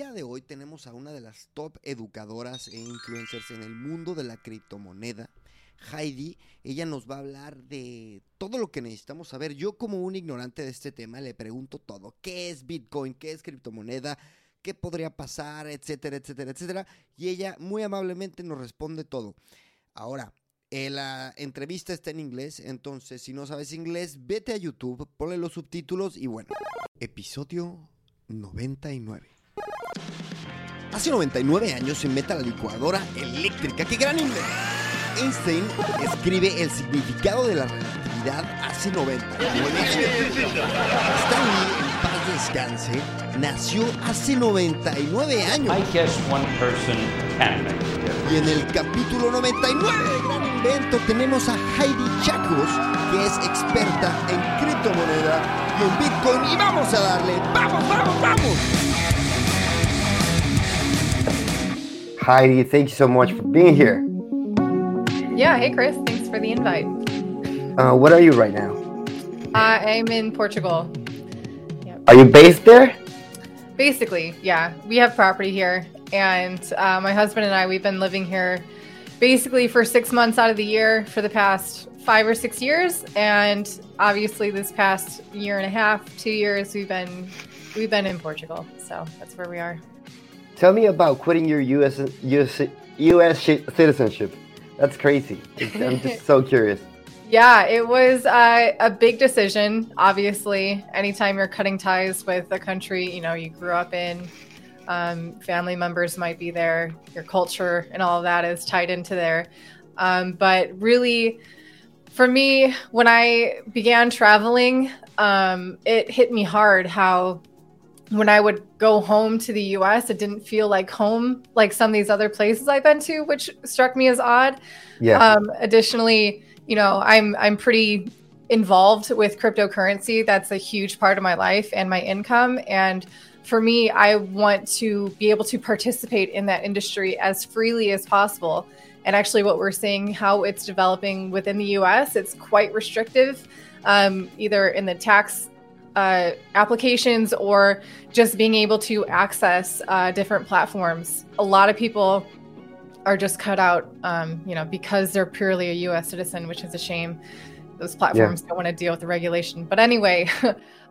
De hoy tenemos a una de las top educadoras e influencers en el mundo de la criptomoneda, Heidi. Ella nos va a hablar de todo lo que necesitamos saber. Yo como un ignorante de este tema le pregunto todo. ¿Qué es Bitcoin? ¿Qué es criptomoneda? ¿Qué podría pasar? Etcétera, etcétera, etcétera. Y ella muy amablemente nos responde todo. Ahora, eh, la entrevista está en inglés, entonces si no sabes inglés, vete a YouTube, ponle los subtítulos y bueno. Episodio 99. Hace 99 años se inventa la licuadora eléctrica. ¡Qué gran invento! Einstein escribe el significado de la relatividad hace 99 años. Stanley, en paz descanse, nació hace 99 años. I guess one person can make. Y en el capítulo 99 de Gran Invento tenemos a Heidi Chacos, que es experta en criptomoneda y en Bitcoin. Y vamos a darle, vamos, vamos, vamos. Heidi, thank you so much for being here. Yeah, hey Chris, thanks for the invite. Uh, what are you right now? Uh, I'm in Portugal. Are you based there? Basically, yeah, we have property here, and uh, my husband and I, we've been living here basically for six months out of the year for the past five or six years, and obviously this past year and a half, two years, we've been we've been in Portugal, so that's where we are. Tell me about quitting your US US, US shi- citizenship. That's crazy. I'm just so curious. Yeah, it was uh, a big decision. Obviously, anytime you're cutting ties with a country, you know, you grew up in, um, family members might be there, your culture and all of that is tied into there. Um, but really, for me, when I began traveling, um, it hit me hard how when I would go home to the US, it didn't feel like home like some of these other places I've been to, which struck me as odd. Yeah. Um, additionally, you know, I'm I'm pretty involved with cryptocurrency. That's a huge part of my life and my income. And for me, I want to be able to participate in that industry as freely as possible. And actually, what we're seeing how it's developing within the U.S. It's quite restrictive, um, either in the tax uh, applications or just being able to access uh, different platforms. A lot of people are just cut out, um, you know, because they're purely a U.S. citizen, which is a shame. Those platforms don't want to deal with the regulation. But anyway,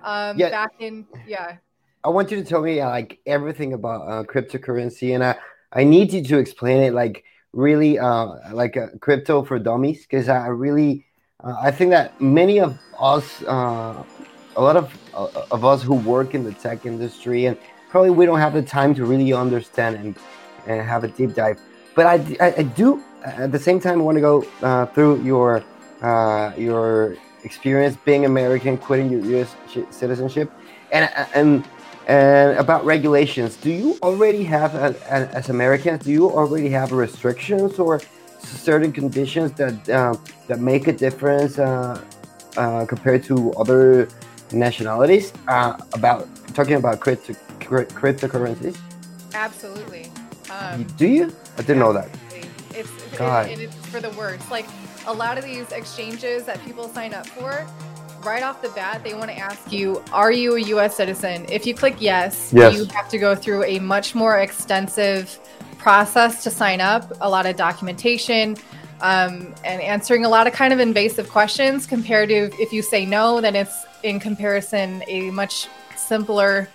um, Yeah. back in yeah, I want you to tell me like everything about uh, cryptocurrency, and I I need you to explain it like really uh, like uh, crypto for dummies because I really uh, I think that many of us, uh, a lot of uh, of us who work in the tech industry, and probably we don't have the time to really understand and and have a deep dive. But I I, I do at the same time want to go uh, through your uh, your experience being American, quitting your U.S. citizenship, and and and about regulations. Do you already have, uh, uh, as Americans, do you already have restrictions or certain conditions that uh, that make a difference uh, uh, compared to other nationalities? Uh, about talking about crypto, crypt- cryptocurrencies. absolutely. Um, do you? I didn't know that. It's God. it, it's for the worst. Like a lot of these exchanges that people sign up for, right off the bat, they want to ask you, "Are you a U.S. citizen?" If you click yes, Yes. you have to go through a much more extensive process to sign up. A lot of documentation. Um, and answering a lot of kind of invasive questions compared to if you say no, then it's in comparison a much simpler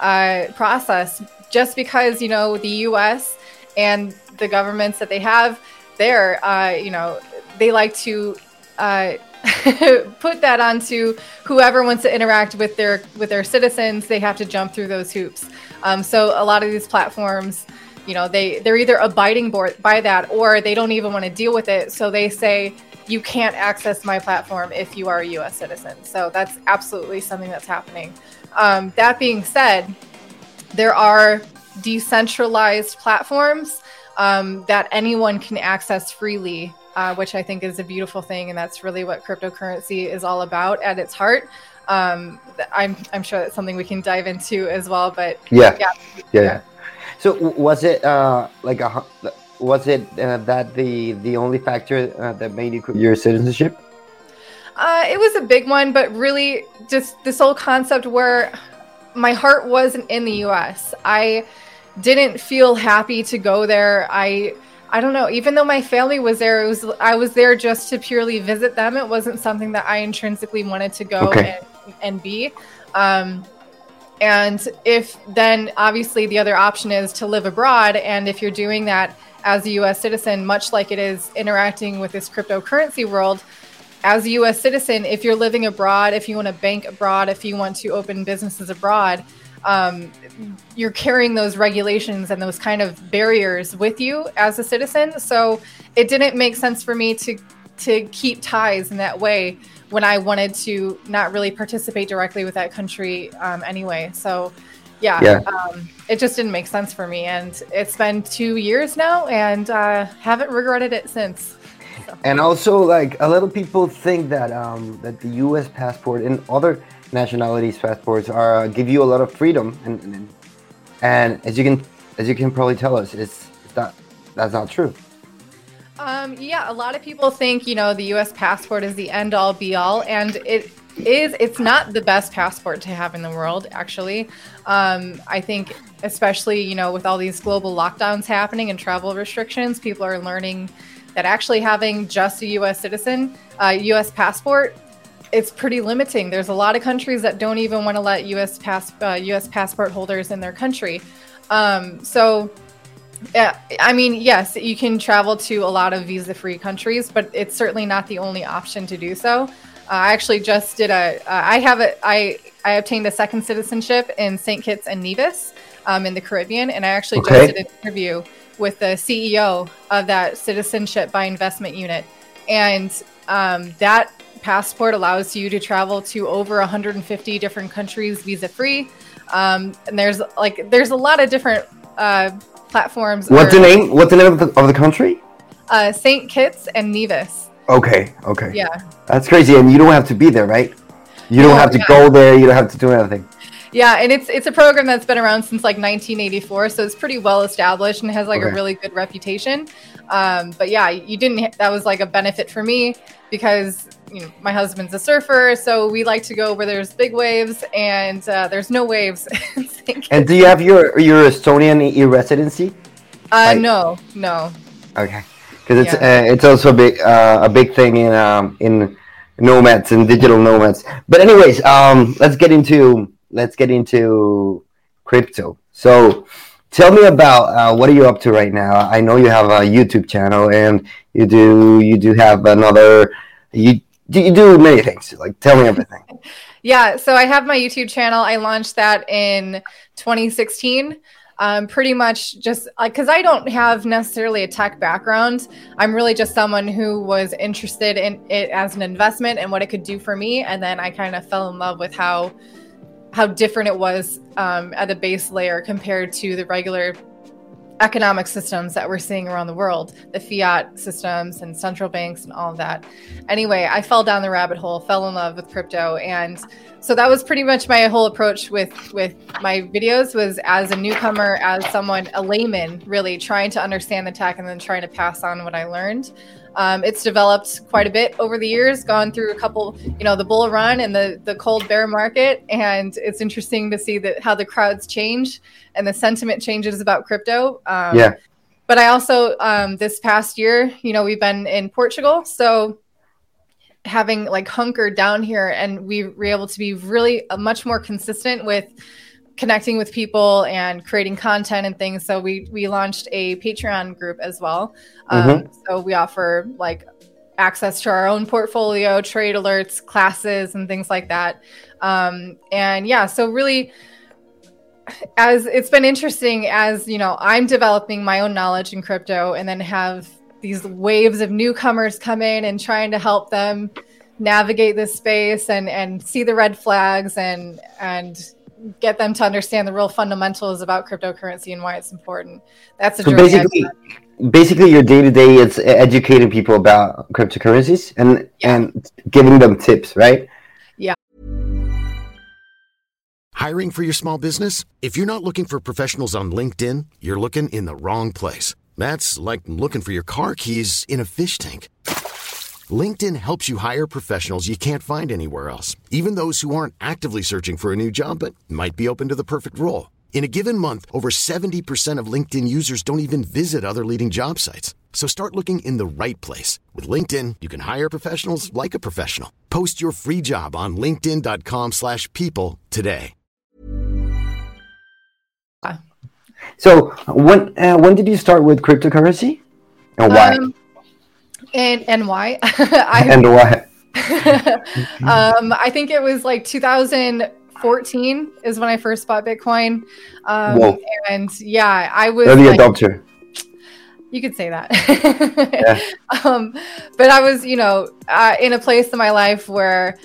uh, process. Just because you know the U.S. and the governments that they have there, uh, you know, they like to uh, put that onto whoever wants to interact with their with their citizens. They have to jump through those hoops. Um, so a lot of these platforms, you know, they they're either abiding by that or they don't even want to deal with it. So they say you can't access my platform if you are a U.S. citizen. So that's absolutely something that's happening. Um, that being said, there are decentralized platforms um, that anyone can access freely, uh, which I think is a beautiful thing, and that's really what cryptocurrency is all about at its heart. Um, I'm I'm sure that's something we can dive into as well, but Yeah. Yeah. Yeah. yeah. So was it uh, like a was it uh, that the the only factor uh, that made you your citizenship? Uh, it was a big one, but really just this whole concept where my heart wasn't in the US. I didn't feel happy to go there. I I don't know. Even though my family was there, it was I was there just to purely visit them. It wasn't something that I intrinsically wanted to go Okay. and, and be. Um, and if then obviously the other option is to live abroad, and if you're doing that as a U.S. citizen, much like it is interacting with this cryptocurrency world, as a U.S. citizen, if you're living abroad, if you want to bank abroad, if you want to open businesses abroad, um, you're carrying those regulations and those kind of barriers with you as a citizen. So it didn't make sense for me to to keep ties in that way when I wanted to not really participate directly with that country um, anyway. So yeah, Yeah. Um, it just didn't make sense for me, and it's been two years now, and uh, haven't regretted it since. And also, like a lot of people think that um, that the U.S. passport and other nationalities passports are uh, give you a lot of freedom, and, and and as you can as you can probably tell us, it's, not that's not true. Um, yeah, a lot of people think, you know, the US passport is the end all be all, and it is, it's not the best passport to have in the world, actually. Um, I think, especially, you know, with all these global lockdowns happening and travel restrictions, people are learning that actually having just a US citizen, uh, US passport, it's pretty limiting. There's a lot of countries that don't even want to let US pass, uh, US passport holders in their country. Um, so, yeah, I mean, yes, you can travel to a lot of visa-free countries, but it's certainly not the only option to do so. Uh, I actually just did a. Uh, I have a. I I obtained a second citizenship in St. Kitts and Nevis, um, in the Caribbean, and I actually Okay. just did an interview with the CEO of that citizenship by investment unit, and um, that passport allows you to travel to over 150 different countries visa-free. Um, and there's like there's a lot of different uh, platforms. What's the name? What's the name of the, of the country? Uh, St. Kitts and Nevis. Okay, okay, Yeah. that's crazy. And you don't have to be there, right? You don't No, have to yeah. go there. You don't have to do anything. Yeah, and it's it's a program that's been around since like 1984, so it's pretty well established and has like Okay. a really good reputation. Um, but yeah, you didn't. That was like a benefit for me because you know my husband's a surfer, so we like to go where there's big waves, and uh, there's no waves. in St. Kitts. And do you have your your Estonian e-residency? uh, I- no, no. Okay, because it's uh, it's also a big uh, a big thing in um, in nomads and digital nomads. But anyways, um, let's get into let's get into crypto. So tell me about uh, what are you up to right now? I know you have a YouTube channel and you do you do have another you do you do many things. Like tell me everything. Yeah, so I have my YouTube channel. I launched that in 2016. Um, pretty much just like because I don't have necessarily a tech background. I'm really just someone who was interested in it as an investment and what it could do for me. And then I kind of fell in love with how how different it was um, at a base layer compared to the regular economic systems that we're seeing around the world, the fiat systems and central banks and all of that. Anyway, I fell down the rabbit hole, fell in love with crypto, and so that was pretty much my whole approach with with my videos was as a newcomer, as someone a layman, really trying to understand the tech and then trying to pass on what I learned. Um, it's developed quite a bit over the years, gone through a couple, you know, the bull run and the the cold bear market, and it's interesting to see that how the crowds change and the sentiment changes about crypto. Um, Yeah. But I also um, this past year, you know, we've been in Portugal, so having like hunkered down here, and we were able to be really uh, much more consistent with connecting with people and creating content and things. So we we launched a Patreon group as well. Um, So we offer like access to our own portfolio, trade alerts, classes, and things like that. Um, and yeah, so really, as it's been interesting as you know, I'm developing my own knowledge in crypto, and then have these waves of newcomers come in and trying to help them navigate this space and and see the red flags and and get them to understand the real fundamentals about cryptocurrency and why it's important. That's a So journey I've basically, basically your day to day is educating people about cryptocurrencies and Yeah. and giving them tips, right? Yeah. Hiring for your small business? If you're not looking for professionals on LinkedIn, you're looking in the wrong place. That's like looking for your car keys in a fish tank. LinkedIn helps you hire professionals you can't find anywhere else, even those who aren't actively searching for a new job but might be open to the perfect role. In a given month, over 70% of LinkedIn users don't even visit other leading job sites. So start looking in the right place. With LinkedIn, you can hire professionals like a professional. Post your free job on linkedin.com/people slash people today. So when uh, when did you start with cryptocurrency, and why? Um, and and why? I, and why? um, I think it was like 2014 is when I first bought Bitcoin. Um, Whoa. and yeah, I was Early like, adopter. you could say that. um, but I was, you know, uh, in a place in my life where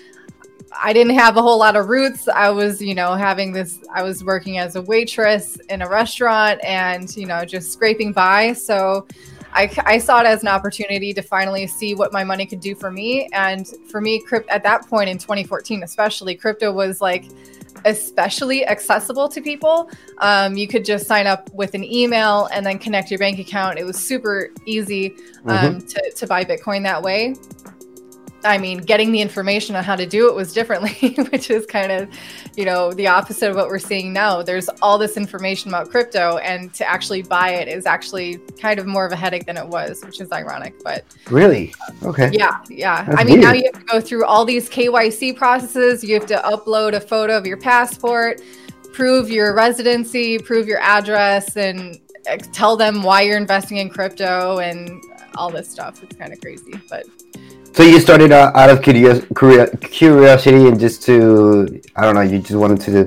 I didn't have a whole lot of roots. I was, you know, having this, I was working as a waitress in a restaurant and, you know, just scraping by. So I, I saw it as an opportunity to finally see what my money could do for me. And for me, crypt at that point in 2014, especially, crypto was like, especially accessible to people. Um, you could just sign up with an email and then connect your bank account. It was super easy um, to, to buy Bitcoin that way. I mean, getting the information on how to do it was differently, which is kind of, you know, the opposite of what we're seeing now. There's all this information about crypto, and to actually buy it is actually kind of more of a headache than it was, which is ironic. But Really? Okay. yeah, yeah. That's I mean, now you have to go through all these KYC processes. You have to upload a photo of your passport, prove your residency, prove your address, and uh, tell them why you're investing in crypto and all this stuff. It's kind of crazy, but So you started uh, out of curios- curiosity and just to I don't know, you just wanted to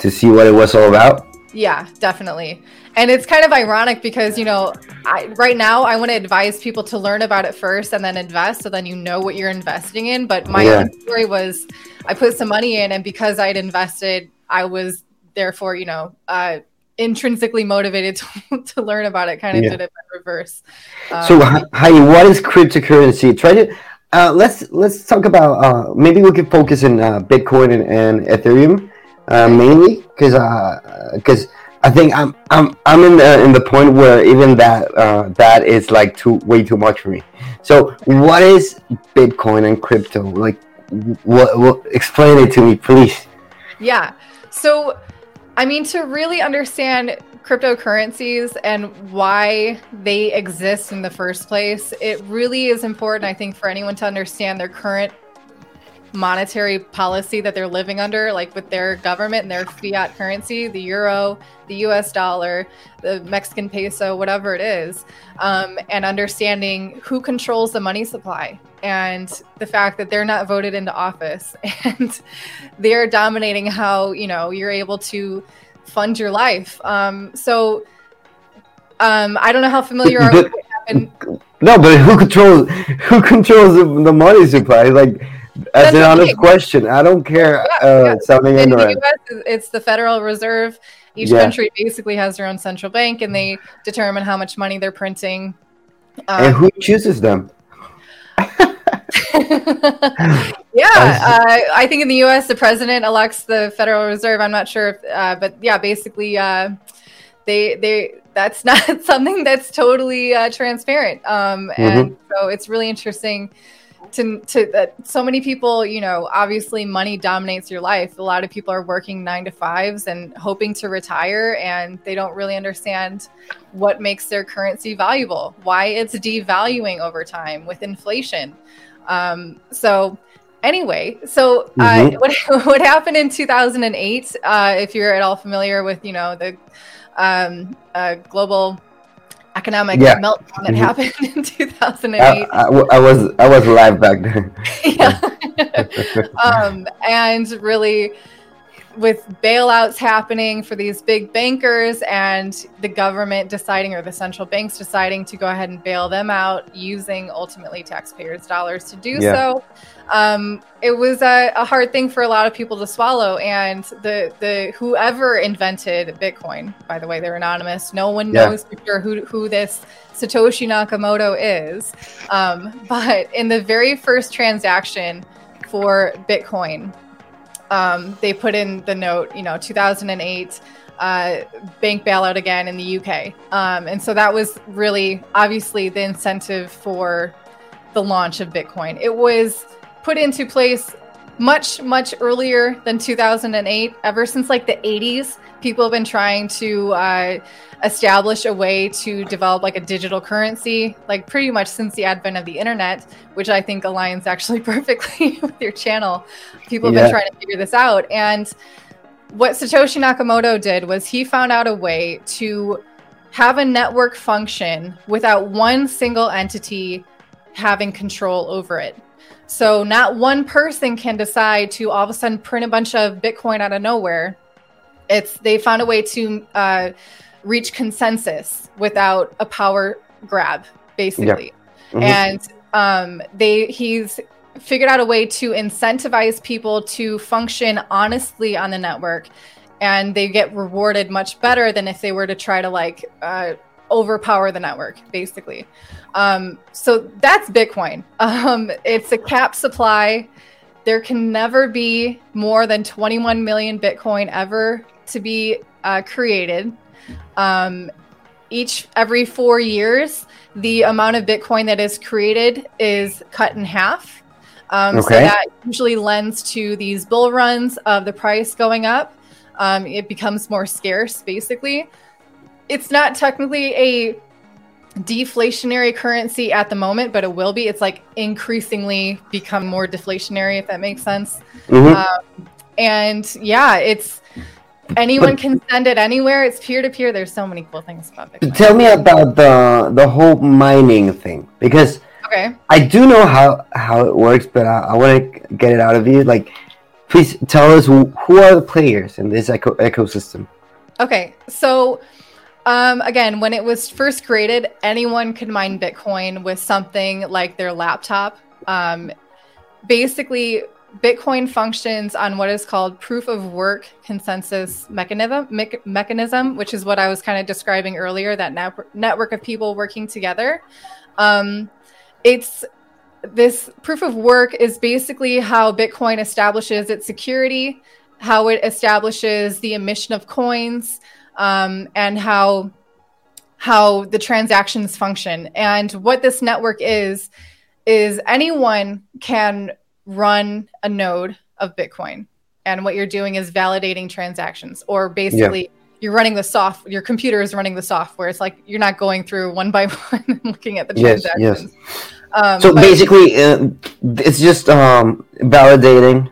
to see what it was all about. Yeah, definitely. And it's kind of ironic because, you know, I, right now I want to advise people to learn about it first and then invest so then you know what you're investing in. But my Yeah. story was I put some money in, and because I'd invested, I was therefore, you know, uh, intrinsically motivated to, to learn about it, kind of Yeah. did it in reverse. Um, So H- Heidi, what is cryptocurrency? Try to uh, let's let's talk about uh, maybe we could focus in uh, Bitcoin and, and Ethereum uh, mainly because because I think I'm I'm I'm in the in the point where even that uh, that is like too way too much for me. So what is Bitcoin and crypto? Like, what, what explain it to me, please. Yeah. So, I mean, to really understand cryptocurrencies and why they exist in the first place, it really is important, I think, for anyone to understand their current monetary policy that they're living under, like with their government and their fiat currency, the euro, the US dollar, the Mexican peso, whatever it is, um, and understanding who controls the money supply and the fact that they're not voted into office. And they're dominating how, you know, you're able to fund your life. Um, so um, I don't know how familiar are. No, but who controls who controls the, money supply? Like, as an honest bank. question, I don't care. Yeah, uh, yeah. Sounding in the. US, it's the Federal Reserve. Each Yeah. country basically has their own central bank, and they determine how much money they're printing. and Um, who chooses them? yeah, uh, I think in the U.S. the president elects the Federal Reserve. I'm not sure, if, uh, but yeah, basically, uh, they they that's not something that's totally uh, transparent. Um, and so it's really interesting to to that so many people, you know, obviously money dominates your life. A lot of people are working nine to fives and hoping to retire, and they don't really understand what makes their currency valuable, why it's devaluing over time with inflation. Um, so anyway, so uh, Mhm. what what happened in 2008? Uh, if you're at all familiar with, you know, the um, uh, global economic Yeah. meltdown that Mhm. happened in I, 2008. I, I was I was alive back then. yeah. um, and really, with bailouts happening for these big bankers and the government deciding or the central banks deciding to go ahead and bail them out using ultimately taxpayers' dollars to do Yeah. so. Um, it was a, a hard thing for a lot of people to swallow, and the the whoever invented Bitcoin, by the way, they're anonymous. No one Yeah. knows for sure who who this Satoshi Nakamoto is. Um, but in the very first transaction for Bitcoin, um, they put in the note, you know, 2008 uh, bank bailout again in the UK. Um, and so that was really obviously the incentive for the launch of Bitcoin. It was put into place much much earlier than 2008 ever since like the 80s people have been trying to uh, establish a way to develop like a digital currency like pretty much since the advent of the internet which i think aligns actually perfectly with your channel people have Yeah. been trying to figure this out and what satoshi nakamoto did was he found out a way to have a network function without one single entity having control over it so not one person can decide to all of a sudden print a bunch of Bitcoin out of nowhere. It's they found a way to uh, reach consensus without a power grab, basically. Mhm. And um, they he's figured out a way to incentivize people to function honestly on the network, and they get rewarded much better than if they were to try to like uh, overpower the network, basically. Um, so that's Bitcoin. Um, it's a cap supply. There can never be more than 21 million Bitcoin ever to be uh, created. Um, each every four years, the amount of Bitcoin that is created is cut in half. Um, So that usually lends to these bull runs of the price going up. Um, it becomes more scarce, basically. It's not technically a deflationary currency at the moment, but it will be. It's like increasingly become more deflationary, if that makes sense. Mhm. Um, and yeah, it's anyone can send it anywhere. It's peer to peer. There's so many cool things about Bitcoin. Tell me about the the whole mining thing because Okay. I do know how how it works, but I, I want to get it out of you. Like, please tell us who, who are the players in this eco- ecosystem. Okay. So, um, again, when it was first created, anyone could mine Bitcoin with something like their laptop. Um, basically, Bitcoin functions on what is called proof of work consensus mechanism, mech- mechanism, which is what I was kind of describing earlier. That net- network of people working together. Um, it's this proof of work is basically how Bitcoin establishes its security, how it establishes the emission of coins, um, and how how the transactions function. And what this network is is anyone can run a node of Bitcoin, and what you're doing is validating transactions, or basically. You're running the soft. Your computer is running the software. It's like you're not going through one by one and looking at the Yes, yes. transactions. Um, So but- basically, uh, it's just um, validating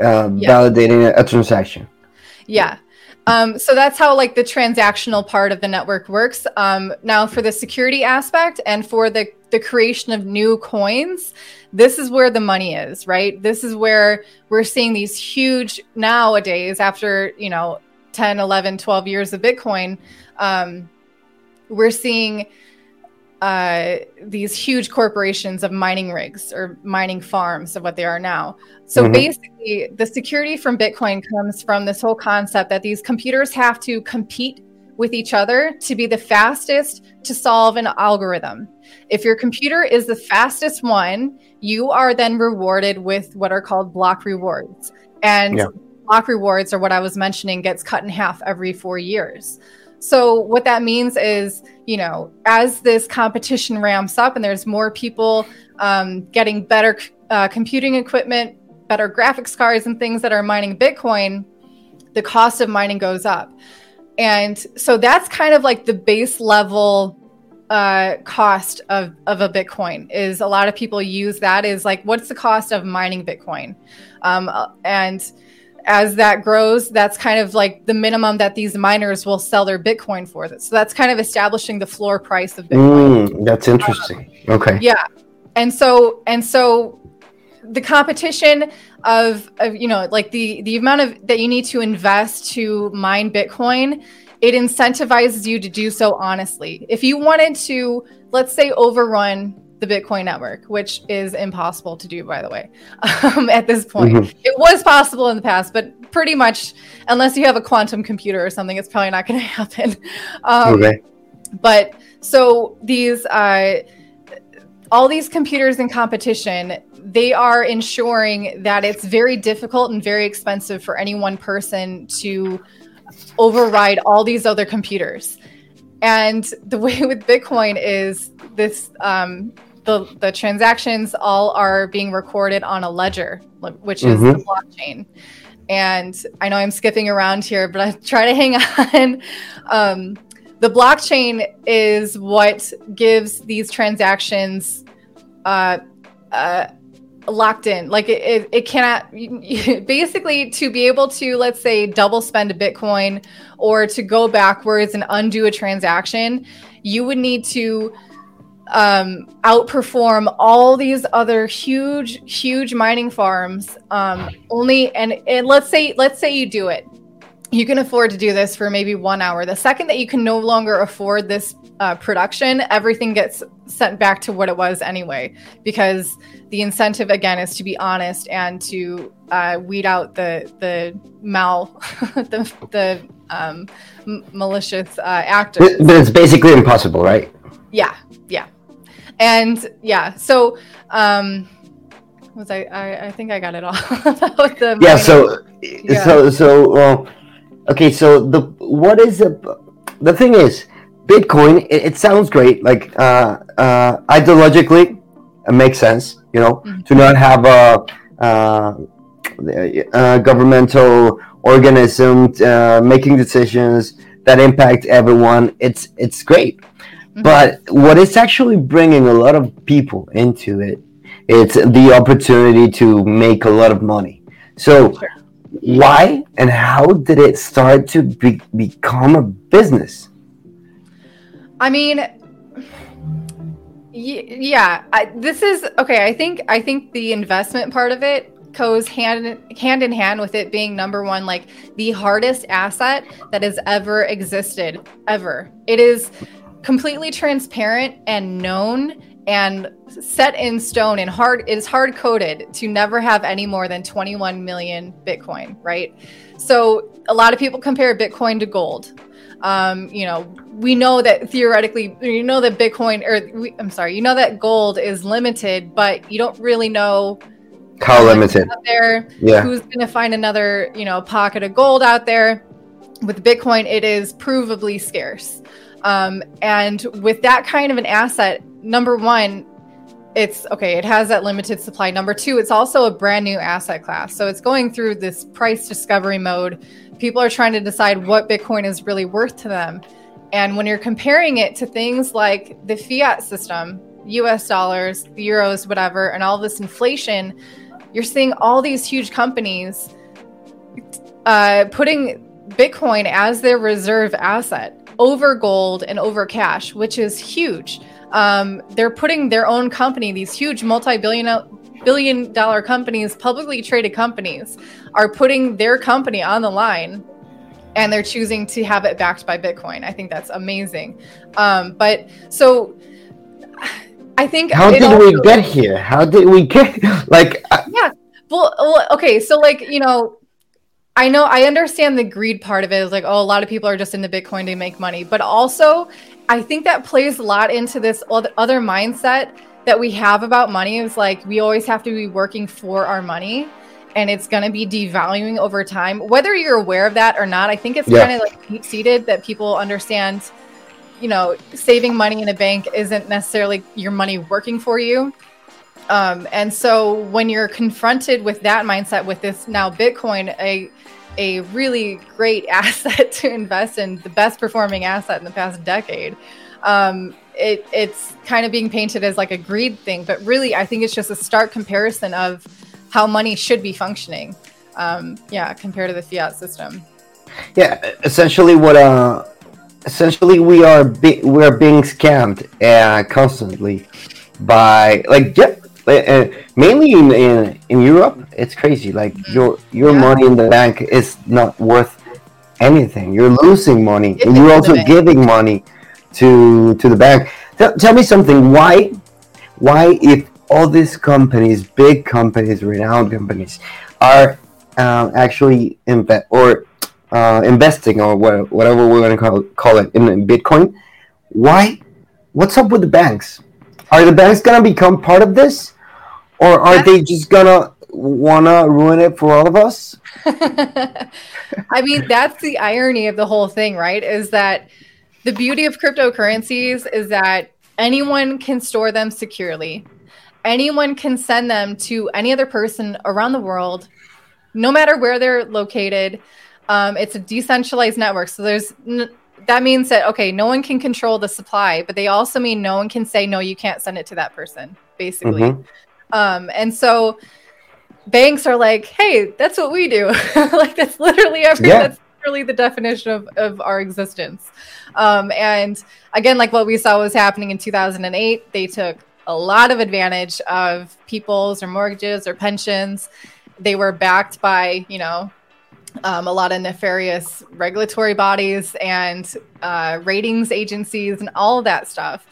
uh, Yeah. validating a, a transaction. Yeah. Um, so that's how like the transactional part of the network works. Um, now for the security aspect and for the the creation of new coins, this is where the money is, right? This is where we're seeing these huge nowadays after, you know, 10, 11, 12 years of Bitcoin, um, we're seeing uh, these huge corporations of mining rigs or mining farms of what they are now. So Mhm. basically, the security from Bitcoin comes from this whole concept that these computers have to compete with each other to be the fastest to solve an algorithm. If your computer is the fastest one, you are then rewarded with what are called block rewards. And Yeah. block rewards are what I was mentioning gets cut in half every 4 years. So what that means is, you know, as this competition ramps up and there's more people um, getting better uh, computing equipment, better graphics cards, and things that are mining Bitcoin, the cost of mining goes up. And so that's kind of like the base level uh, cost of, of a Bitcoin is a lot of people use that is like, what's the cost of mining Bitcoin? Um, uh, and as that grows, that's kind of like the minimum that these miners will sell their Bitcoin for. So that's kind of establishing the floor price of Bitcoin. Mm, that's interesting. Okay. Yeah. And so and so the competition of, of you know like the the amount of that you need to invest to mine Bitcoin, it incentivizes you to do so honestly. If you wanted to, let's say, overrun the Bitcoin network, which is impossible to do, by the way, um, at this point. Mhm. It was possible in the past, but pretty much, unless you have a quantum computer or something, it's probably not going to happen. Um, okay. but so these uh, all these computers in competition they are ensuring that it's very difficult and very expensive for any one person to override all these other computers and the way with bitcoin is this um, the the transactions all are being recorded on a ledger, which is the blockchain. And I know I'm skipping around here, but I try to hang on. Um, the blockchain is what gives these transactions uh, uh, locked in. Like it, it, it cannot basically to be able to let's say double spend a Bitcoin or to go backwards and undo a transaction, you would need to um, outperform all these other huge, huge mining farms. Um, only and, and let's say let's say you do it, you can afford to do this for maybe one hour. The second that you can no longer afford this uh, production, everything gets sent back to what it was anyway, because the incentive again is to be honest and to uh, weed out the the mal the the um, malicious uh, actors. But, but it's basically impossible, right? Yeah, yeah, and yeah. So, um, was I? I, I think I got it all about the Yeah. So, Yeah. so, so, well, okay. So the what is it? The thing is, Bitcoin. It, it sounds great. Like uh, uh, ideologically, it makes sense. You know, Mhm. to not have a, uh, uh, governmental organism uh, making decisions that impact everyone. It's it's great. Mhm. But what is actually bringing a lot of people into it, it's the opportunity to make a lot of money. So, Sure. why and how did it start to be, become a business? I mean, y- yeah, I, this is okay. I think I think the investment part of it goes hand hand in hand with it being number one, like the hardest asset that has ever existed, ever. It is completely transparent and known and set in stone and hard. It is hard coded to never have any more than 21 million Bitcoin, right? So a lot of people compare Bitcoin to gold um, you know, we know that theoretically, you know that Bitcoin, or we, I'm sorry, you know that gold is limited, but you don't really know How limited? out there Yeah. who's going to find another, you know, pocket of gold out there. With Bitcoin, it is provably scarce. Um, and with that kind of an asset, number one, it's okay, it has that limited supply. Number two, it's also a brand new asset class. So it's going through this price discovery mode. People are trying to decide what Bitcoin is really worth to them. And when you're comparing it to things like the fiat system, US dollars, euros, whatever, and all this inflation, you're seeing all these huge companies uh, putting Bitcoin as their reserve asset over gold and over cash, which is huge. Um, they're putting their own company, these huge multi-billion billion dollar companies, publicly traded companies, are putting their company on the line and they're choosing to have it backed by Bitcoin. I think that's amazing. Um, but so I think How did we get here? How did we get like? uh, well, well, okay, so like you know, I know I understand the greed part of it. Is like, oh, a lot of people are just into Bitcoin to make money, but also I think that plays a lot into this other mindset that we have about money. Is like we always have to be working for our money, and it's going to be devaluing over time, whether you're aware of that or not. I think it's Yeah. kind of like deep seated that people understand. You know, saving money in a bank isn't necessarily your money working for you. Um, and so when you're confronted with that mindset, with this now Bitcoin, a a really great asset to invest in, the best performing asset in the past decade, um, it, it's kind of being painted as like a greed thing. But really, I think it's just a stark comparison of how money should be functioning. Um, yeah, compared to the fiat system. Yeah, essentially, what uh, essentially we are be- we are being scammed uh, constantly by like yeah, mainly in, in in Europe. It's crazy. Like your your Yeah. money in the bank is not worth anything. You're losing money, and you're also giving money to to the bank. Tell, tell me something. Why why if all these companies, big companies, renowned companies, are uh, actually invest or uh, investing or whatever we're going to call, call it in Bitcoin, why? What's up with the banks? Are the banks going to become part of this, or are they just gonna wanna ruin it for all of us? I mean, that's the irony of the whole thing, right? Is that the beauty of cryptocurrencies is that anyone can store them securely. Anyone can send them to any other person around the world, no matter where they're located. Um, it's a decentralized network. So there's n- that means that okay, no one can control the supply, but they also mean no one can say no, you can't send it to that person, basically. Mhm. Um, and so banks are like, hey, that's what we do. like that's literally every Yeah. that's literally the definition of, of our existence. Um, and again, like what we saw was happening in 2008, they took a lot of advantage of people's or mortgages or pensions. They were backed by, you know, um, a lot of nefarious regulatory bodies and uh, ratings agencies and all that stuff.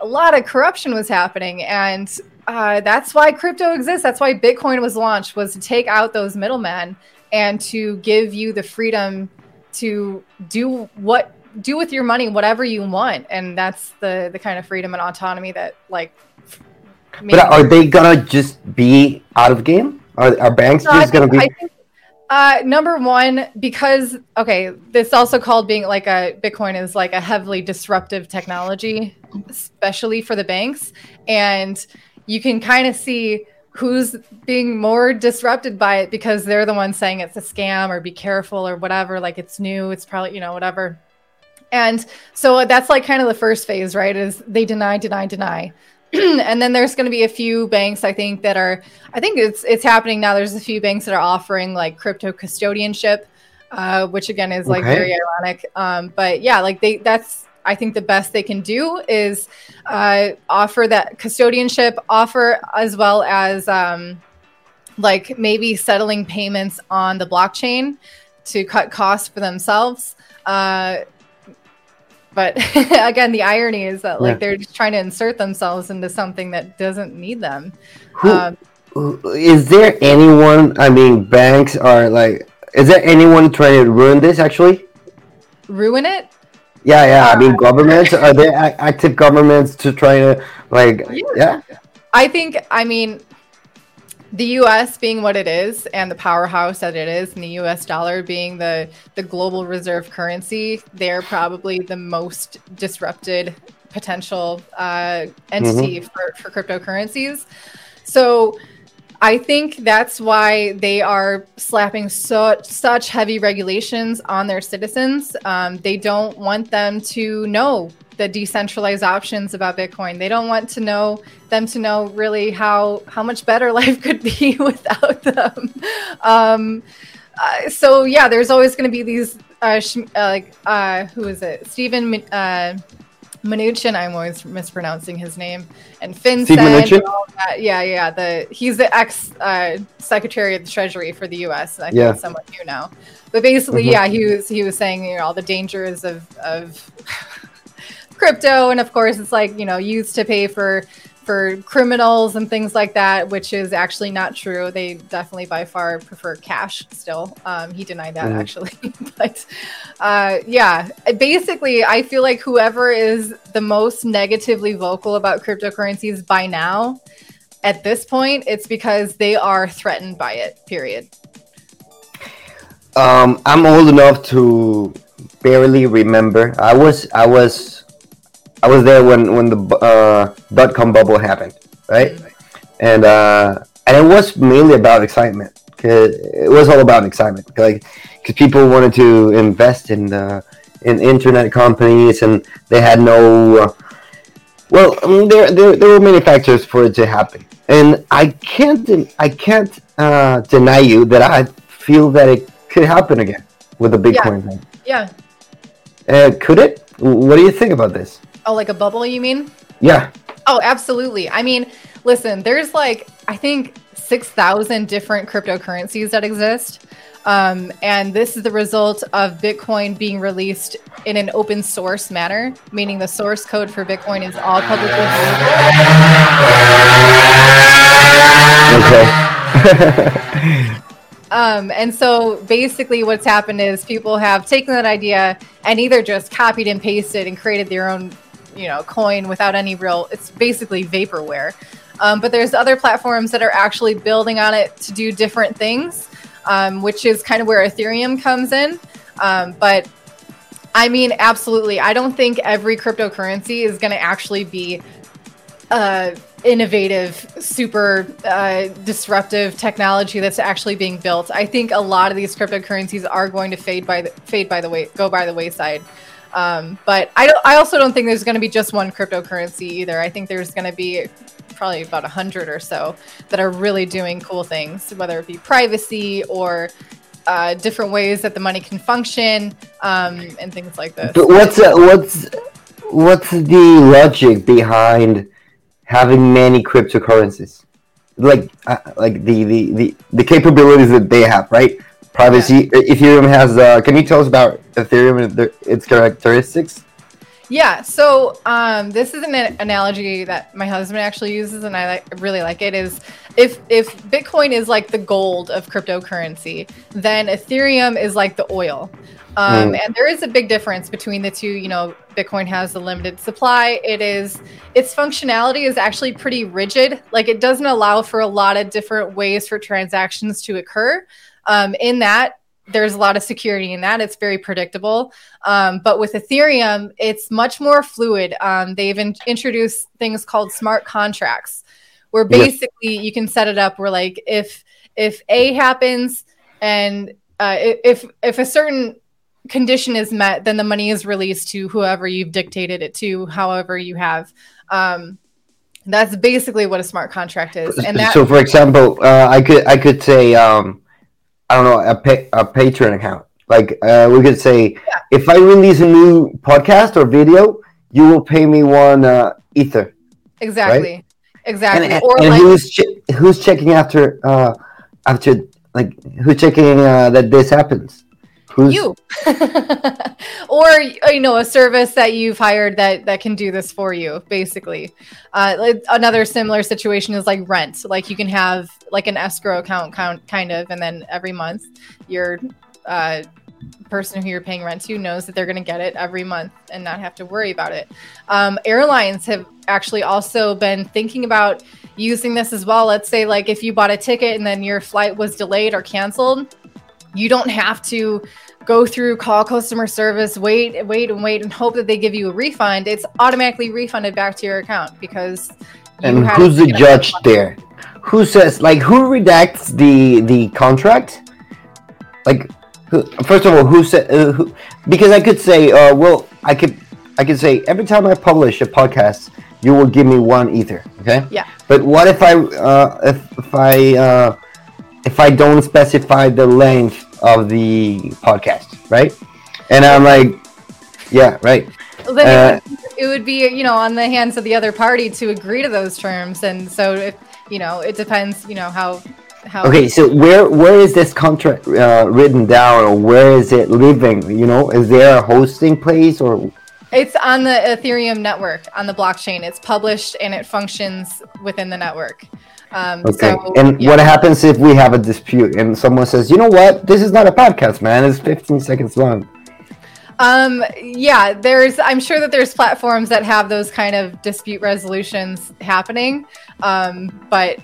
A lot of corruption was happening, and uh, that's why crypto exists. That's why Bitcoin was launched was to take out those middlemen and to give you the freedom to do what do with your money whatever you want, and that's the the kind of freedom and autonomy that like. But are they gonna just be out of game? Are, are banks No, just gonna think- be? Uh, number one, because okay, this also called being like a Bitcoin is like a heavily disruptive technology, especially for the banks, and you can kind of see who's being more disrupted by it because they're the ones saying it's a scam or be careful or whatever. Like it's new, it's probably you know whatever. And so that's like kind of the first phase, right? Is they deny, deny, deny. and then there's going to be a few banks I think that are I think it's it's happening now. There's a few banks that are offering like crypto custodianship, uh, which again is like Okay. very ironic. Um, but yeah, like they that's I think the best they can do is uh, offer that custodianship, offer as well as um, like maybe settling payments on the blockchain to cut costs for themselves. Uh, but again, the irony is that like Yeah. they're just trying to insert themselves into something that doesn't need them. Who- Um, Is there anyone? I mean, banks are like. Is there anyone trying to ruin this? Actually, ruin it? yeah, yeah. I mean, governments are there active governments to try to like, yeah. I think, I mean, the U.S. being what it is, and the powerhouse that it is, and the U.S. dollar being the the global reserve currency, they're probably the most disrupted potential uh, entity for, for cryptocurrencies. So. I think that's why they are slapping such such heavy regulations on their citizens. Um, they don't want them to know the decentralized options about Bitcoin. They don't want to know them to know really how how much better life could be without them. Um, uh, so yeah, there's always going to be these uh, sh- uh, like uh, who is it? Stephen uh, Mnuchin. I'm always mispronouncing his name. And Finn Steve Mnuchin? and all that. Yeah, yeah. The he's the ex uh, Secretary of the Treasury for the U.S. I think Yeah. it's somewhat new now. But basically, Mhm. yeah, he was he was saying you know all the dangers of of crypto, and of course, it's like you know used to pay for for criminals and things like that, which is actually not true. They definitely by far prefer cash still. Um, he denied that Mhm. actually, but uh, yeah, basically, I feel like whoever is the most negatively vocal about cryptocurrencies by now, at this point, it's because they are threatened by it. Period. Um, I'm old enough to barely remember. I was, I was, I was there when when the uh, dot com bubble happened, right? And uh, and it was mainly about excitement. 'Cause it was all about excitement, like because people wanted to invest in uh, in internet companies, and they had no. Uh, well, I mean, there, there there were many factors for it to happen, and I can't I can't uh, deny you that I feel that it could happen again with the Bitcoin thing. Yeah. Uh, could it? What do you think about this? Oh, like a bubble, you mean? Yeah. Oh, absolutely. I mean, listen, there's like, I think 6,000 different cryptocurrencies that exist. Um, and this is the result of Bitcoin being released in an open source manner, meaning the source code for Bitcoin is all publicly available. Okay. Um, and so basically, what's happened is people have taken that idea and either just copied and pasted and created their own, you know, coin without any real. It's basically vaporware. Um, but there's other platforms that are actually building on it to do different things, um, which is kind of where Ethereum comes in. Um, but I mean, absolutely. I don't think every cryptocurrency is going to actually be uh, innovative, super uh, disruptive technology that's actually being built. I think a lot of these cryptocurrencies are going to fade by the, fade by the way go by the wayside. Um, but I don't. I also don't think there's going to be just one cryptocurrency either. I think there's going to be probably about a hundred or so that are really doing cool things, whether it be privacy or uh, different ways that the money can function um, and things like this. But what's uh, what's what's the logic behind having many cryptocurrencies? Like uh, like the, the, the, the capabilities that they have, right? Privacy. Ethereum has. Uh, can you tell us about Ethereum and the- its characteristics? Yeah. So um, this is an analogy that my husband actually uses, and I like, really like it. Is if if Bitcoin is like the gold of cryptocurrency, then Ethereum is like the oil. Um, Mm. And there is a big difference between the two. You know, Bitcoin has a limited supply. It is its functionality is actually pretty rigid. Like it doesn't allow for a lot of different ways for transactions to occur. Um, in that, there's a lot of security in that. It's very predictable. Um, but with Ethereum, it's much more fluid. Um, they've in- introduced things called smart contracts, where basically you can set it up where like if if A happens and uh, if if a certain condition is met, then the money is released to whoever you've dictated it to, however you have. Um, that's basically what a smart contract is, and that so, for example, uh, I could I could say um, I don't know a pa- a Patreon account. Like uh, we could say, if I release a new podcast or video, you will pay me one uh, ether. exactly, exactly, And, and, or and like who's che- who's checking after uh, after like who's checking uh, that this happens? Who's you. Or you know a service that you've hired that that can do this for you basically. Uh, another similar situation is like rent. Like you can have like an escrow account count kind of and then every month your uh, person who you're paying rent to knows that they're going to get it every month and not have to worry about it. Um, airlines have actually also been thinking about using this as well. Let's say like if you bought a ticket and then your flight was delayed or canceled you don't have to go through call customer service wait wait and wait and hope that they give you a refund it's automatically refunded back to your account because and who's the judge there? Who says like who redacts the the contract? Like, who, first of all, who said uh, who? Because I could say, uh, well, I could I could say every time I publish a podcast, you will give me one ether. Okay. Yeah. But what if I uh, if if I uh, if I don't specify the length of the podcast, right? And I'm like, yeah, right. Well, then Uh, it, would, be you know on the hands of the other party to agree to those terms and so if you know it depends you know how how Okay, so where where is this contract uh, written down, or where is it living? You know, is there a hosting place, or it's on the ethereum network on the blockchain it's published and it functions within the network um, okay? so, and yeah. what happens if we have a dispute and someone says, you know what, this is not a podcast, man. It's 15 seconds long. Um, yeah, there's, I'm sure that there's platforms that have those kind of dispute resolutions happening. Um, but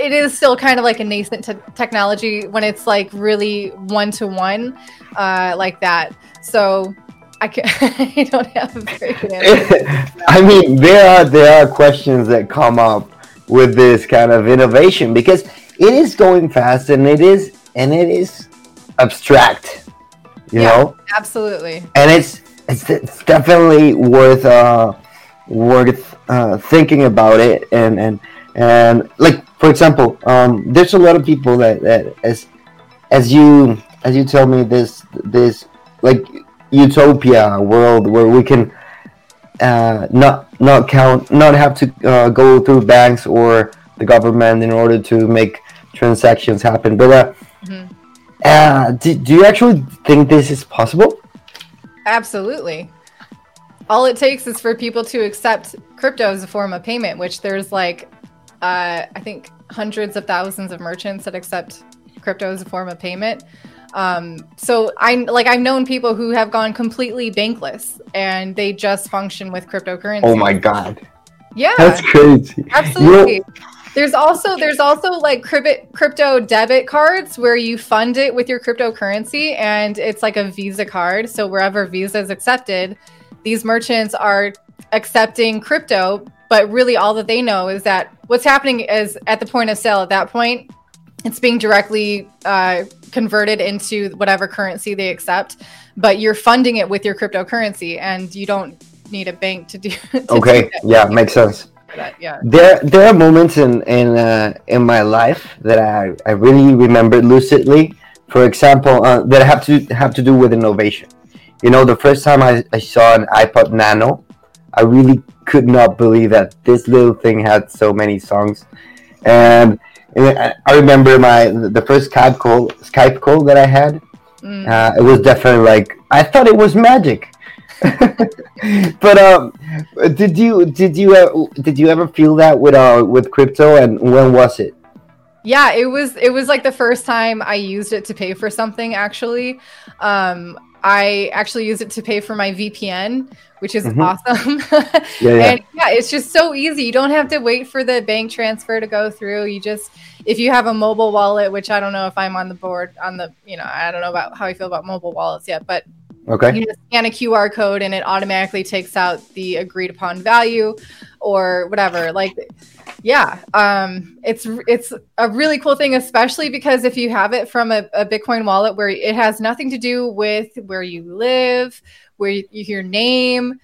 it is still kind of like a nascent te- technology when it's like really one to one, uh, like that. So I, can, I don't have a very good answer. I mean, there are there are questions that come up with this kind of innovation because it is going fast and it is and it is abstract, you Yeah. know. Absolutely. and it's it's, it's definitely worth uh worth uh thinking about it and and and like for example um there's a lot of people that that as as you as you tell me this this like utopia world where we can uh not not count not have to uh, go through banks or the government in order to make transactions happen but uh, Mhm. uh do, do you actually think this is possible Absolutely. All it takes is for people to accept crypto as a form of payment, which there's like, uh, I think hundreds of thousands of merchants that accept crypto as a form of payment. Um, so I like I've known people who have gone completely bankless and they just function with cryptocurrency. Oh my god, Yeah, that's crazy. absolutely. There's also there's also like crypto crypto debit cards where you fund it with your cryptocurrency and it's like a Visa card. So wherever Visa is accepted, these merchants are accepting crypto, but really all that they know is that what's happening is at the point of sale at that point, it's being directly uh, converted into whatever currency they accept, but you're funding it with your cryptocurrency and you don't need a bank to do. to Okay, do yeah, makes sense. That, yeah. There, there are moments in in uh, in my life that I, I really remember lucidly. For example, uh, that have to have to do with innovation. You know, the first time I, I saw an iPod Nano, I really could not believe that this little thing had so many songs. And, and I- I remember my the first Skype call Skype call that I had. Mm. Uh, it was definitely like I thought it was magic. but um, did you did you uh, did you ever feel that with uh with crypto and when was it? Yeah, it was it was like the first time I used it to pay for something actually. Um I actually use it to pay for my VPN, which is Mhm. awesome. Yeah, yeah. And yeah, it's just so easy. You don't have to wait for the bank transfer to go through. You just if you have a mobile wallet, which I don't know if I'm on the board on the, you know, I don't know about how I feel about mobile wallets yet, but Okay. you just scan a QR code and it automatically takes out the agreed upon value or whatever. Like, yeah, um, it's it's a really cool thing, especially because if you have it from a, a Bitcoin wallet where it has nothing to do with where you live, where you, your name,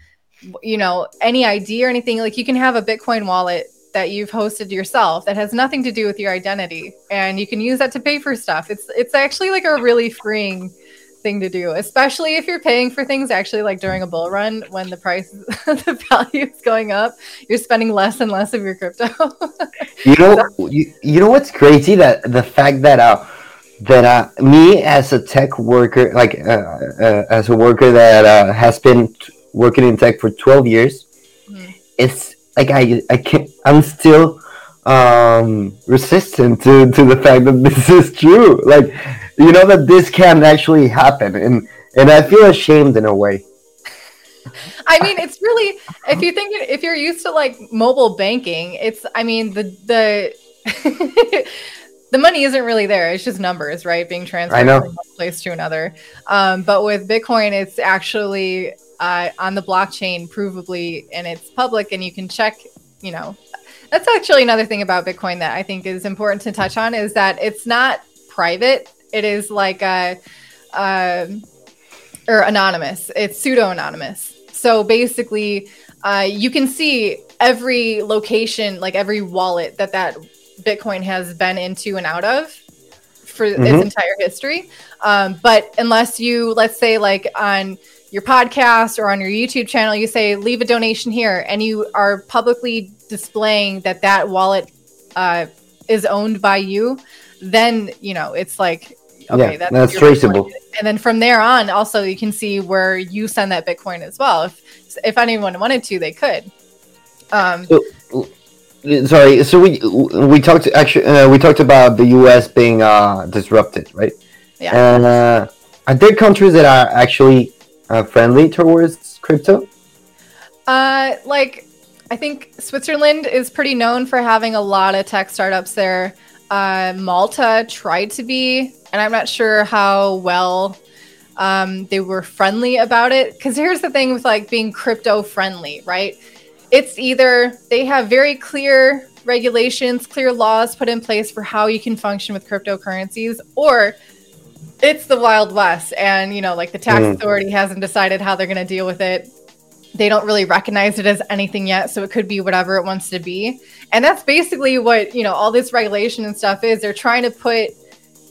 you know, any ID or anything. Like, you can have a Bitcoin wallet that you've hosted yourself that has nothing to do with your identity, and you can use that to pay for stuff. It's it's actually like a really freeing thing to do, especially if you're paying for things actually like during a bull run when the price, the value is going up, you're spending less and less of your crypto. You know you, you know what's crazy that the fact that uh that uh me as a tech worker like uh, uh, as a worker that uh, has been t- working in tech for 12 years Mhm. it's like I I can't I'm still um resistant to to the fact that this is true like you know that this can actually happen and and I feel ashamed in a way I mean, it's really if you think if you're used to like mobile banking, it's I mean the the the money isn't really there. It's just numbers, right? Being transferred from one place to another. Um, but with Bitcoin, it's actually uh, on the blockchain, provably, and it's public, and you can check. You know, that's actually another thing about Bitcoin that I think is important to touch on is that it's not private. It is like a. Um, or anonymous. It's pseudo anonymous. So basically, uh, you can see every location, like every wallet that that Bitcoin has been into and out of for its Mhm. entire history. Um, but unless you, let's say, like on your podcast or on your YouTube channel, you say leave a donation here, and you are publicly displaying that that wallet uh, is owned by you, then you know it's like okay, Yeah, that's, that's your Bitcoin. traceable. And then from there on, also you can see where you send that Bitcoin as well. If if anyone wanted to, they could. Um, sorry so we we talked actually uh, we talked about the US being uh disrupted right Yeah. and uh, are there countries that are actually uh, friendly towards crypto Uh, like I think Switzerland is pretty known for having a lot of tech startups there. Uh, Malta tried to be, and I'm not sure how well um, they were friendly about it. Because here's the thing with like being crypto friendly, right? It's either they have very clear regulations, clear laws put in place for how you can function with cryptocurrencies, or it's the Wild West, and you know, like the tax Mm. authority hasn't decided how they're going to deal with it they don't really recognize it as anything yet so it could be whatever it wants to be. And that's basically what you know all this regulation and stuff is. They're trying to put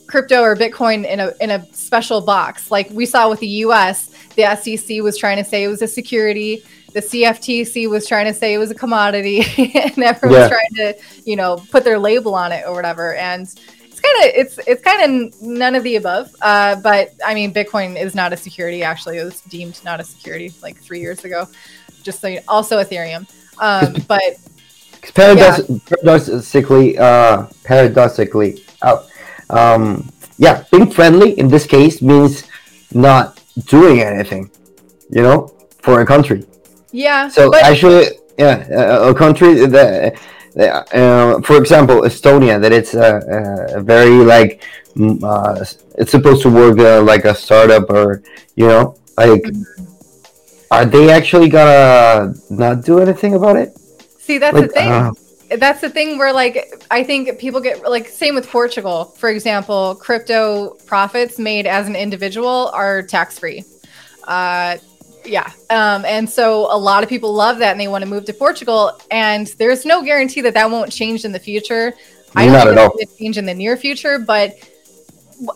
crypto or bitcoin in a in a special box. Like we saw with the US the SEC was trying to say it was a security. The CFTC was trying to say it was a commodity. And everyone's Yeah. trying to you know put their label on it or whatever. And it's kind of it's it's kind of none of the above uh, but i mean bitcoin is not a security actually it was deemed not a security like three years ago just so you, also ethereum um, but paradox- paradoxically uh paradoxically oh, um yeah being friendly in this case means not doing anything you know for a country. Yeah So but actually, yeah, a, a country that uh, for example, Estonia, that it's a, a very like mm, uh, it's supposed to work uh, like a startup or you know like are they actually gonna not do anything about it? See, that's Like, the thing. uh, that's the thing where like I think people get like same with Portugal, for example, crypto profits made as an individual are tax free. Uh, yeah, um, and so a lot of people love that and they want to move to Portugal. And there's no guarantee that that won't change in the future. I don't Not think it's gonna change in the near future, but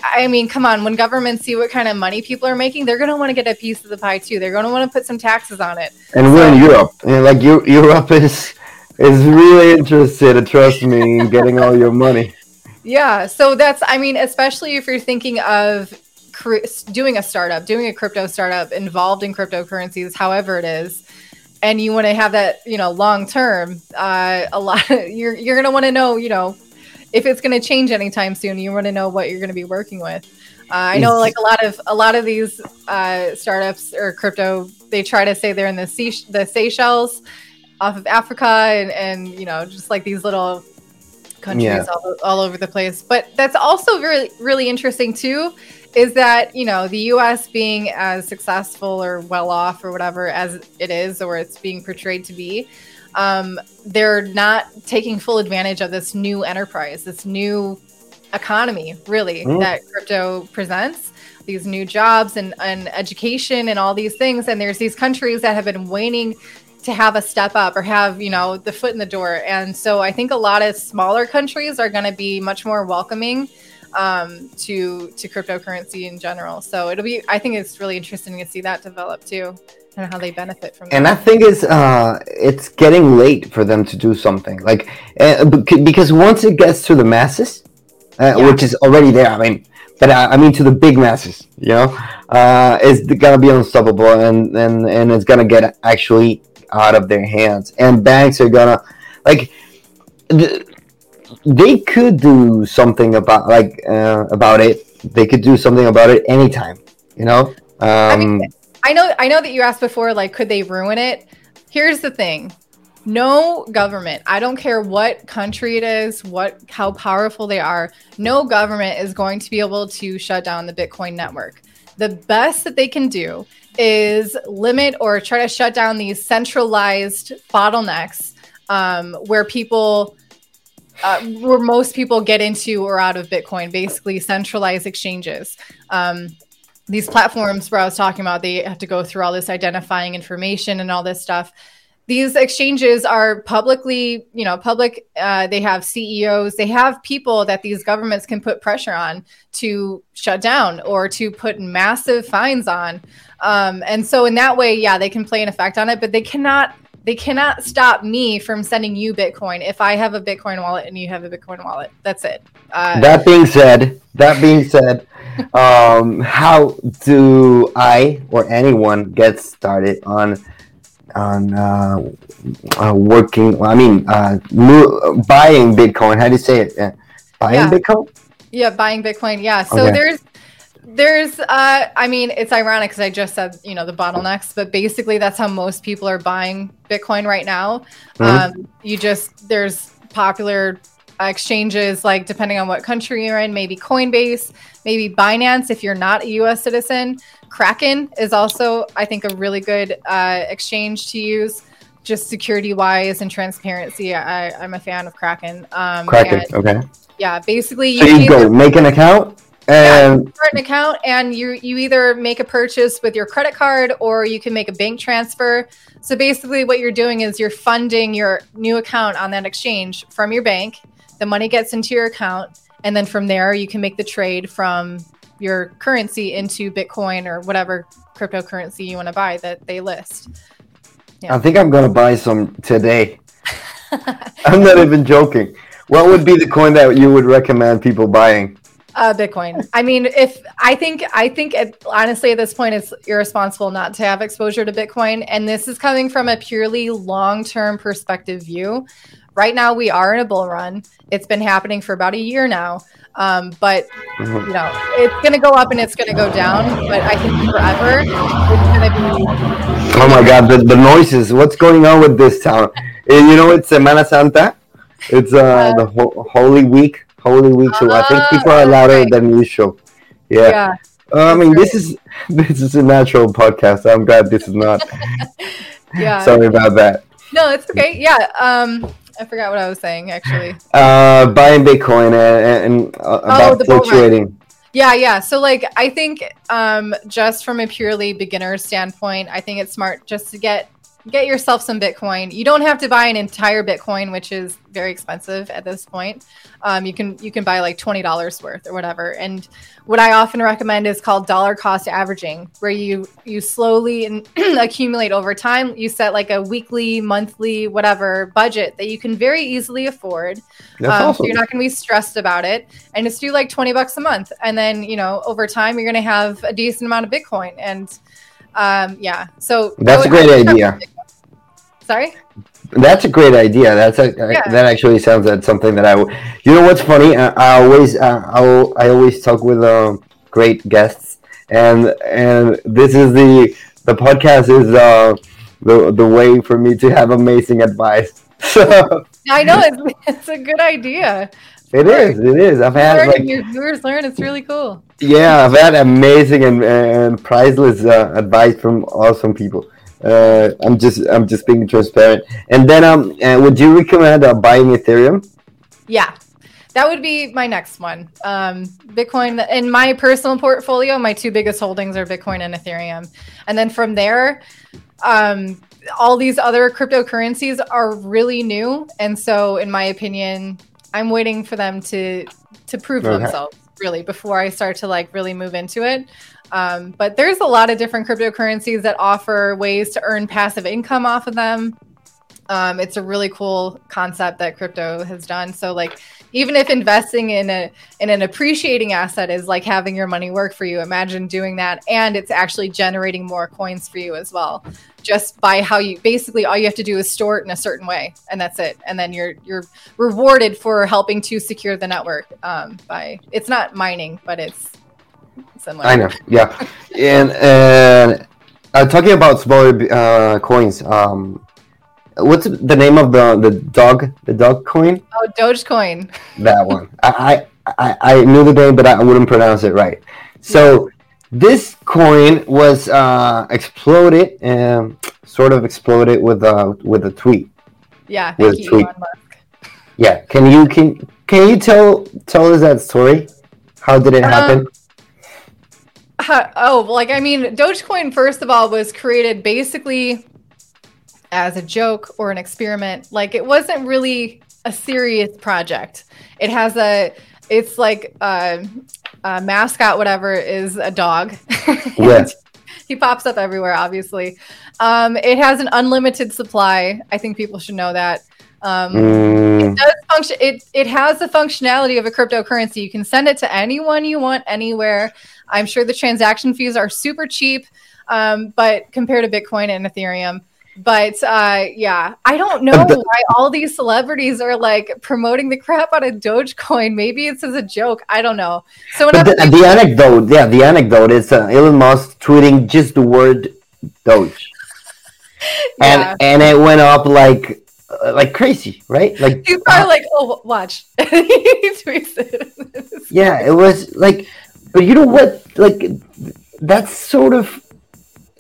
I mean, come on, when governments see what kind of money people are making, they're going to want to get a piece of the pie too. They're going to want to put some taxes on it. and we're in Europe, and like Eu- Europe is is really interested. Trust me, in getting all your money. Yeah, so that's I mean, especially if you're thinking of doing a startup, doing a crypto startup involved in cryptocurrencies, however it is, and you want to have that, you know, long term. Uh, a lot you're you're gonna want to know, you know, if it's going to change anytime soon. You want to know what you're going to be working with. Uh, I know, like a lot of a lot of these uh, startups or crypto, they try to say they're in the the Seychelles off of Africa, and and you know, just like these little countries Yeah. all, all over the place. But that's also really really interesting too, is that you know the U.S. being as successful or well off or whatever as it is, or it's being portrayed to be. Um, they're not taking full advantage of this new enterprise, this new economy, really, Mm. that crypto presents. These new jobs and, and education and all these things. And there's these countries that have been waiting to have a step up or have, you know, the foot in the door. And so I think a lot of smaller countries are going to be much more welcoming um, to to cryptocurrency in general. So it'll be, I think it's really interesting to see that develop too and how they benefit from And that. I think it's uh, it's getting late for them to do something like uh, because once it gets to the masses, uh, Yeah. which is already there. I mean, but uh, I mean to the big masses, you know, uh, it's gonna be unstoppable, and and and it's gonna get actually out of their hands, and banks are gonna like. th- they could do something about like uh, about it. They could do something about it anytime, you know. Um, mean, I know I know that you asked before like could they ruin it? Here's the thing. No government, I don't care what country it is, what how powerful they are, no government is going to be able to shut down the Bitcoin network. The best that they can do is limit or try to shut down these centralized bottlenecks um, where people uh, where most people get into or out of Bitcoin, basically centralized exchanges. Um, these platforms where I was talking about, they have to go through all this identifying information and all this stuff. These exchanges are publicly, you know, public. Uh, they have CEOs, they have people that these governments can put pressure on to shut down or to put massive fines on. Um, and so, in that way, yeah, they can play an effect on it, but they cannot. They cannot stop me from sending you Bitcoin if I have a Bitcoin wallet and you have a Bitcoin wallet. That's it. Uh, that being said, that being said, um, how do I or anyone get started on on uh, uh, working? I mean, uh, mo- buying Bitcoin. How do you say it? Uh, buying Yeah. Bitcoin? Yeah, buying Bitcoin. Yeah. So Okay. there's there's uh I mean, it's ironic cuz I just said, you know, the bottlenecks, but basically that's how most people are buying Bitcoin right now. Mhm. Um you just there's popular exchanges like depending on what country you're in, maybe Coinbase, maybe Binance if you're not a US citizen. Kraken is also I think a really good uh exchange to use just security wise and transparency. I, I'm a fan of Kraken. Um, Kraken. and- Okay. yeah, basically So you go make an account yeah, you start an account and you you either make a purchase with your credit card or you can make a bank transfer. So basically what you're doing is you're funding your new account on that exchange from your bank. The money gets into your account and then from there you can make the trade from your currency into Bitcoin or whatever cryptocurrency you want to buy that they list. I think I'm gonna buy some today. I'm not even joking. What would be the coin that you would recommend people buying? Uh, Bitcoin. I mean, if I think, I think it, honestly at this point it's irresponsible not to have exposure to Bitcoin. And this is coming from a purely long-term perspective view. Right now, we are in a bull run. It's been happening for about a year now. Um, but Mhm. you know, it's going to go up and it's going to go down. But I think forever, it's going to be. Oh my god, the, the noises. What's going on with this town? You know, it's Semana Santa. It's uh, the ho- Holy Week, Holy Week. So I think people are louder right. than usual. Yeah. yeah. Uh, I mean, That's this is this is a natural podcast. I'm glad this is not. Yeah. Sorry about that. No, it's okay. Yeah. Um, I forgot what I was saying actually. Uh, buying Bitcoin and, and uh, about Oh, bull run. fluctuating. Yeah, yeah. So like I think um just from a purely beginner standpoint, I think it's smart just to get get yourself some Bitcoin. You don't have to buy an entire Bitcoin, which is very expensive at this point. Um, you can you can buy like twenty dollars worth or whatever. And what I often recommend is called dollar cost averaging, where you you slowly and accumulate over time. You set like a weekly, monthly, whatever budget that you can very easily afford. That's Um, awesome. So you're not going to be stressed about it, and just do like twenty bucks a month, and then you know over time you're going to have a decent amount of Bitcoin, and um, yeah. So That's a would- great idea. Sorry. That's a great idea. That's a Yeah. that actually sounds like something that I. w- You know what's funny? I, I always uh, I, I always talk with um, great guests, and and this is the the podcast is uh, the the way for me to have amazing advice. So I know it's, it's a good idea. it is. It is. I've had Learn, like your viewers learn. It's really cool. yeah, I've had amazing and, and priceless uh, advice from awesome people. Uh, I'm just I'm just being transparent. And then um, uh, would you recommend uh, buying Ethereum? Yeah. That would be my next one. Um, Bitcoin in my personal portfolio, my two biggest holdings are Bitcoin and Ethereum. And then from there, um, all these other cryptocurrencies are really new. And so, in my opinion, I'm waiting for them to to prove Okay. themselves really before I start to like really move into it. Um, but there's a lot of different cryptocurrencies that offer ways to earn passive income off of them. Um, it's a really cool concept that crypto has done. So like even if investing in a in an appreciating asset is like having your money work for you, imagine doing that and it's actually generating more coins for you as well. Just by how you basically all you have to do is store it in a certain way and that's it. And then you're you're rewarded for helping to secure the network um, by it's not mining, but it's I know, yeah. And and uh, talking about smaller uh, coins, um, what's the name of the the dog the dog coin? Oh, Dogecoin. That one. I, I I knew the name, but I wouldn't pronounce it right. So this coin was uh, exploded, um, sort of exploded with a with a tweet. Yeah, With thank you, tweet. Elon Musk. Yeah. Can you can can you tell tell us that story? How did it Um, happen? Oh, like I mean, Dogecoin first of all was created basically as a joke or an experiment. Like it wasn't really a serious project. It has a, it's like a, a mascot, whatever, is a dog. Yeah. he pops up everywhere, obviously. Um, it has an unlimited supply. I think people should know that. Um, Mm, does function it it has the functionality of a cryptocurrency you can send it to anyone you want anywhere i'm sure the transaction fees are super cheap um, but compared to bitcoin and ethereum. But uh, yeah i don't know why all these celebrities are like promoting the crap out of dogecoin. Maybe it's as a joke. I don't know. So the, the anecdote, yeah, the anecdote is uh, Elon Musk tweeting just the word Doge, and yeah. and it went up like uh, like crazy, right? Like he's probably like oh watch. He tweets it. Yeah, it was like, but you know what? Like that's sort of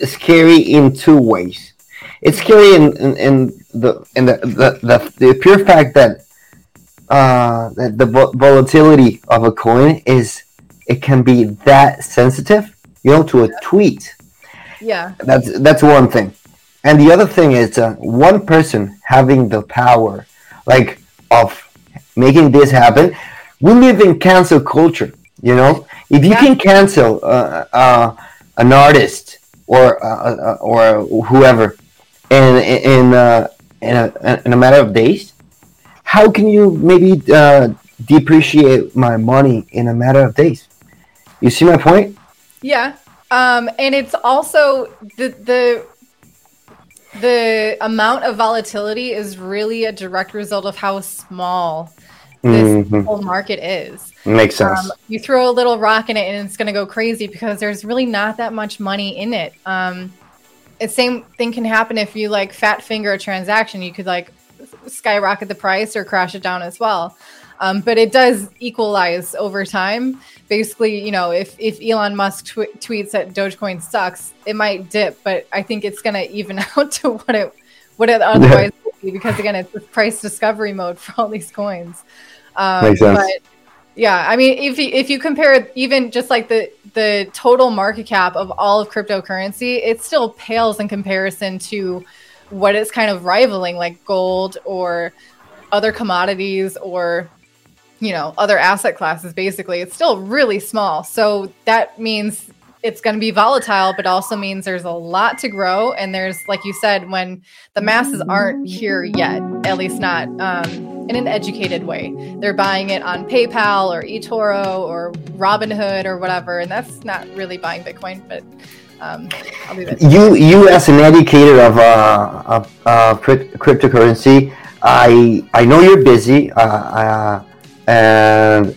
scary in two ways. It's scary in in, in the in the, the the the pure fact that uh that the volatility of a coin is it can be that sensitive, you know, to a tweet. yeah That's that's one thing, and the other thing is uh, one person having the power, like of making this happen. We live in cancel culture, you know. If you Yeah. can cancel uh, uh, an artist or uh, uh, or whoever in in uh, in, a, in a matter of days, how can you maybe uh, depreciate my money in a matter of days? You see my point? Yeah. Um, and it's also the the the amount of volatility is really a direct result of how small this Mhm. whole market is. Makes sense. Um, you throw a little rock in it and it's going to go crazy because there's really not that much money in it. Um, the same thing can happen if you like fat finger a transaction. You could like skyrocket the price or crash it down as well. Um, but it does equalize over time. Basically, you know, if if Elon Musk tw- tweets that Dogecoin sucks, it might dip, but I think it's going to even out to what it what it otherwise would be because again, it's price discovery mode for all these coins. Um, Makes sense. But yeah, I mean, if you, if you compare even just like the the total market cap of all of cryptocurrency, it still pales in comparison to what it's kind of rivaling, like gold or other commodities or you know other asset classes. Basically, it's still really small. So that means it's going to be volatile, but also means there's a lot to grow. And there's, like you said, when the masses aren't here yet, at least not um, in an educated way. They're buying it on PayPal or eToro or Robinhood or whatever, and that's not really buying Bitcoin. But um, I'll it. you you as an educator of uh, of, uh, crypt- cryptocurrency i i know you're busy uh, uh, and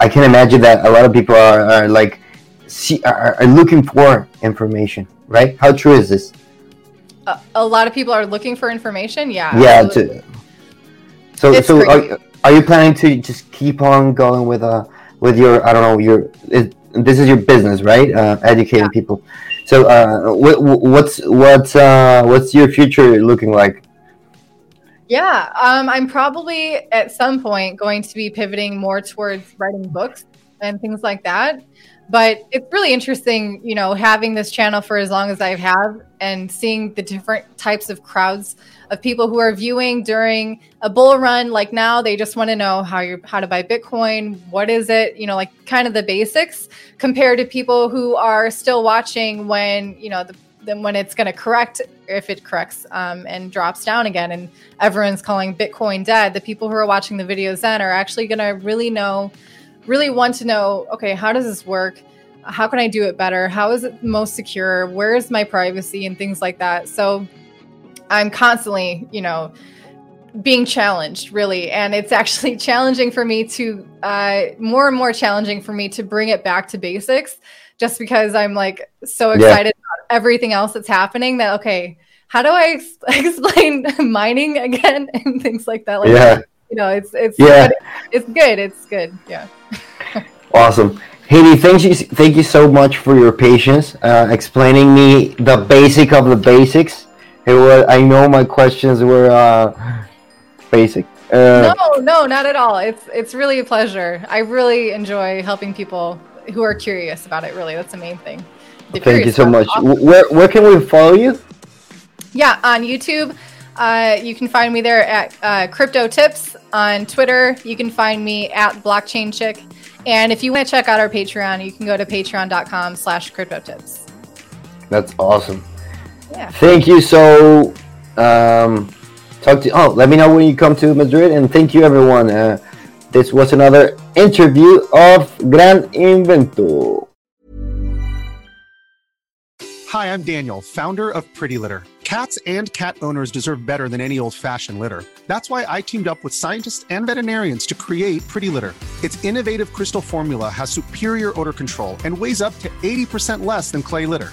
i can imagine that a lot of people are, are like see are, are looking for information right how true is this A, a lot of people are looking for information. Yeah. yeah to, so It's so are, are you planning to just keep on going with uh with your i don't know your it, this is your business right? Uh, educating people. So uh what, what's what's uh what's your future looking like? Yeah, um, I'm probably at some point going to be pivoting more towards writing books and things like that. But it's really interesting, you know, having this channel for as long as I've and seeing the different types of crowds of people who are viewing during a bull run. Like now, they just want to know how you how to buy Bitcoin, what is it, you know, like kind of the basics, compared to people who are still watching when you know the then when it's going to correct if it corrects um, and drops down again and everyone's calling bitcoin dead the people who are watching the videos then are actually going to really know really want to know okay how does this work? How can i do it better? How is it most secure? Where is my privacy? And things like that. So i'm constantly you know being challenged really and it's actually challenging for me to uh, more and more challenging for me to bring it back to basics just because i'm like so Yeah. excited about everything else that's happening that okay how do i ex- explain mining again and things like that like yeah you know it's it's Yeah. it's good it's good yeah Awesome. Heidi, thank you, thank you so much for your patience, uh, explaining me the basic of the basics. It was, I know my questions were uh, basic. Uh, no no not at all it's it's really a pleasure i really enjoy helping people who are curious about it really that's the main thing thank you so much. awesome. Where where can we follow you? Yeah, on YouTube, uh, you can find me there at uh, Crypto Tips. On Twitter, you can find me at Blockchain Chick. And if you want to check out our Patreon, you can go to patreon.com slash crypto tips. That's awesome. Yeah. Thank you. So, um, talk to. Oh, let me know when you come to Madrid, and thank you, everyone. Uh, this was another interview of Gran Invento. Hi, I'm Daniel, founder of Pretty Litter. Cats and cat owners deserve better than any old fashioned litter. That's why I teamed up with scientists and veterinarians to create Pretty Litter. Its innovative crystal formula has superior odor control and weighs up to 80% less than clay litter.